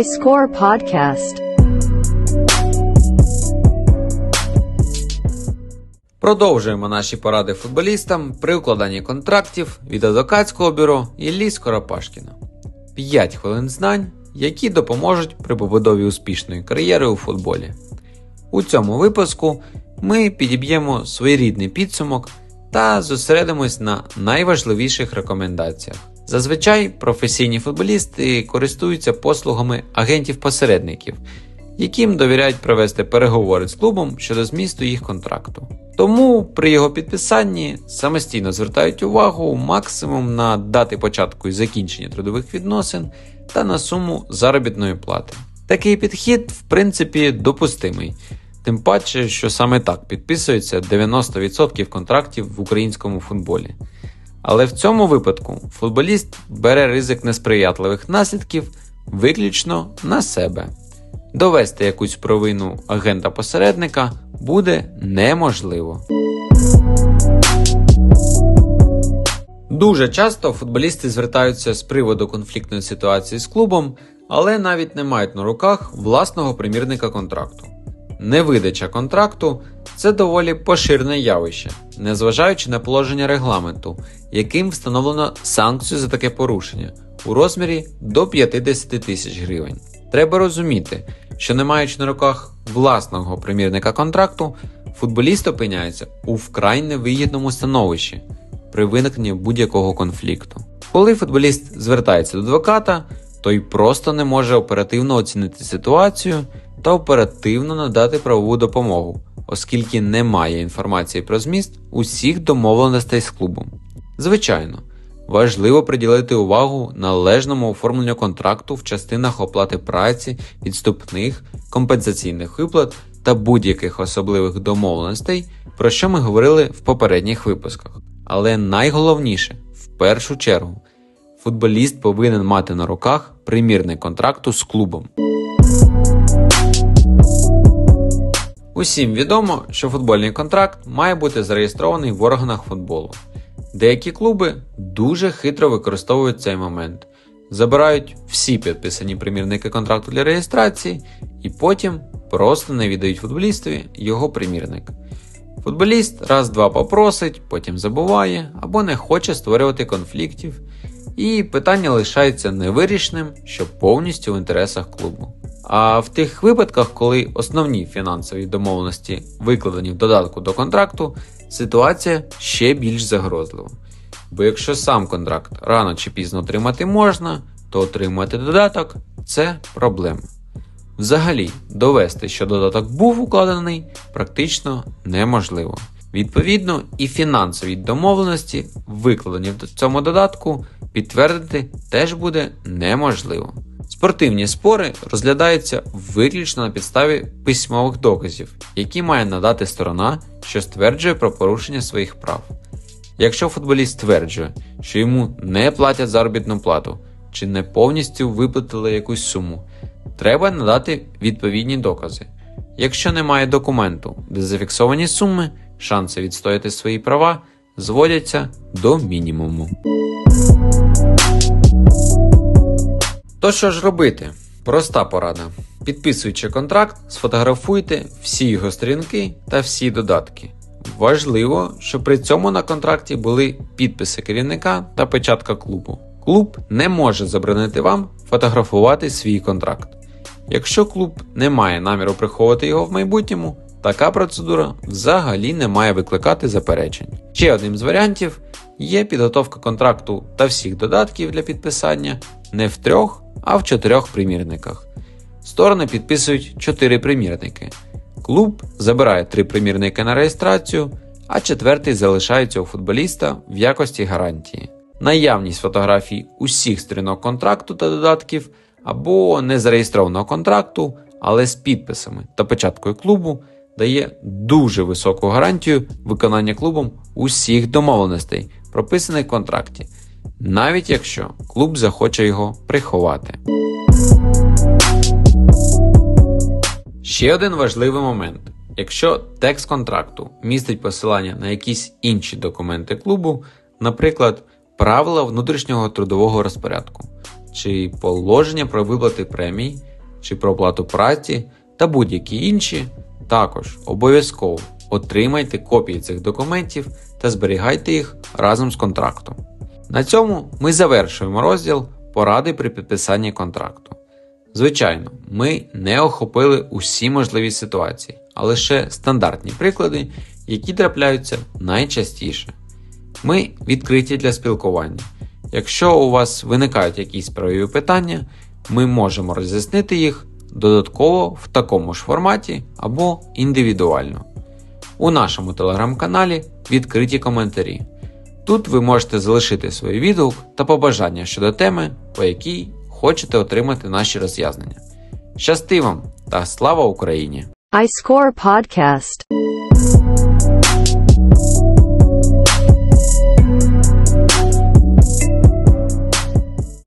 iScore Podcast. Продовжуємо наші поради футболістам при укладанні контрактів від адвокатського бюро Іллі Скоропашкіна. 5 хвилин знань, які допоможуть при побудові успішної кар'єри у футболі. У цьому випуску ми підіб'ємо своєрідний підсумок та зосередимось на найважливіших рекомендаціях. Зазвичай професійні футболісти користуються послугами агентів-посередників, яким довіряють провести переговори з клубом щодо змісту їх контракту. Тому при його підписанні самостійно звертають увагу максимум на дати початку і закінчення трудових відносин та на суму заробітної плати. Такий підхід, в принципі, допустимий, тим паче, що саме так підписується 90% контрактів в українському футболі. Але в цьому випадку футболіст бере ризик несприятливих наслідків виключно на себе. Довести якусь провину агента-посередника буде неможливо. Дуже часто футболісти звертаються з приводу конфліктної ситуації з клубом, але навіть не мають на руках власного примірника контракту. Невидача контракту це доволі поширене явище, незважаючи на положення регламенту, яким встановлено санкцію за таке порушення у розмірі до 50 тисяч гривень. Треба розуміти, що не маючи на руках власного примірника контракту, футболіст опиняється у вкрай невигідному становищі при виникненні будь-якого конфлікту. Коли футболіст звертається до адвоката, той просто не може оперативно оцінити ситуацію та оперативно надати правову допомогу, оскільки немає інформації про зміст усіх домовленостей з клубом. Звичайно, важливо приділити увагу належному оформленню контракту в частинах оплати праці, відступних, компенсаційних виплат та будь-яких особливих домовленостей, про що ми говорили в попередніх випусках. Але найголовніше, в першу чергу, футболіст повинен мати на руках примірний контракту з клубом. Усім відомо, що футбольний контракт має бути зареєстрований в органах футболу. Деякі клуби дуже хитро використовують цей момент, забирають всі підписані примірники контракту для реєстрації і потім просто не віддають футболістові його примірник. Футболіст раз-два попросить, потім забуває або не хоче створювати конфліктів, і питання лишається невирішеним, що повністю в інтересах клубу. А в тих випадках, коли основні фінансові домовленості викладені в додатку до контракту, ситуація ще більш загрозлива. Бо якщо сам контракт рано чи пізно отримати можна, то отримати додаток це проблема. Взагалі, довести, що додаток був укладений, практично неможливо. Відповідно, і фінансові домовленості, викладені в цьому додатку, підтвердити теж буде неможливо. Спортивні спори розглядаються виключно на підставі письмових доказів, які має надати сторона, що стверджує про порушення своїх прав. Якщо футболіст стверджує, що йому не платять заробітну плату чи не повністю виплатили якусь суму, треба надати відповідні докази. Якщо немає документу, де зафіксовані суми, шанси відстояти свої права зводяться до мінімуму. То що ж робити? Проста порада. Підписуючи контракт, сфотографуйте всі його сторінки та всі додатки. Важливо, щоб при цьому на контракті були підписи керівника та печатка клубу. Клуб не може заборонити вам фотографувати свій контракт. Якщо клуб не має наміру приховувати його в майбутньому, така процедура взагалі не має викликати заперечень. Ще одним з варіантів є підготовка контракту та всіх додатків для підписання не в трьох, а в чотирьох примірниках. Сторони підписують 4 примірники. Клуб забирає 3 примірники на реєстрацію, а четвертий залишається у футболіста в якості гарантії. Наявність фотографій усіх сторінок контракту та додатків або незареєстрованого контракту, але з підписами та печаткою клубу дає дуже високу гарантію виконання клубом усіх домовленостей, прописаних в контракті, навіть якщо клуб захоче його приховати. Ще один важливий момент. Якщо текст контракту містить посилання на якісь інші документи клубу, наприклад, правила внутрішнього трудового розпорядку, чи положення про виплати премій, чи про оплату праці та будь-які інші, також обов'язково отримайте копії цих документів та зберігайте їх разом з контрактом. На цьому ми завершуємо розділ поради при підписанні контракту. Звичайно, ми не охопили усі можливі ситуації, а лише стандартні приклади, які трапляються найчастіше. Ми відкриті для спілкування. Якщо у вас виникають якісь правові питання, ми можемо роз'яснити їх додатково в такому ж форматі або індивідуально. У нашому телеграм-каналі відкриті коментарі. Тут ви можете залишити свій відгук та побажання щодо теми, по якій хочете отримати наші роз'яснення. Щасти вам та слава Україні! iScore Podcast.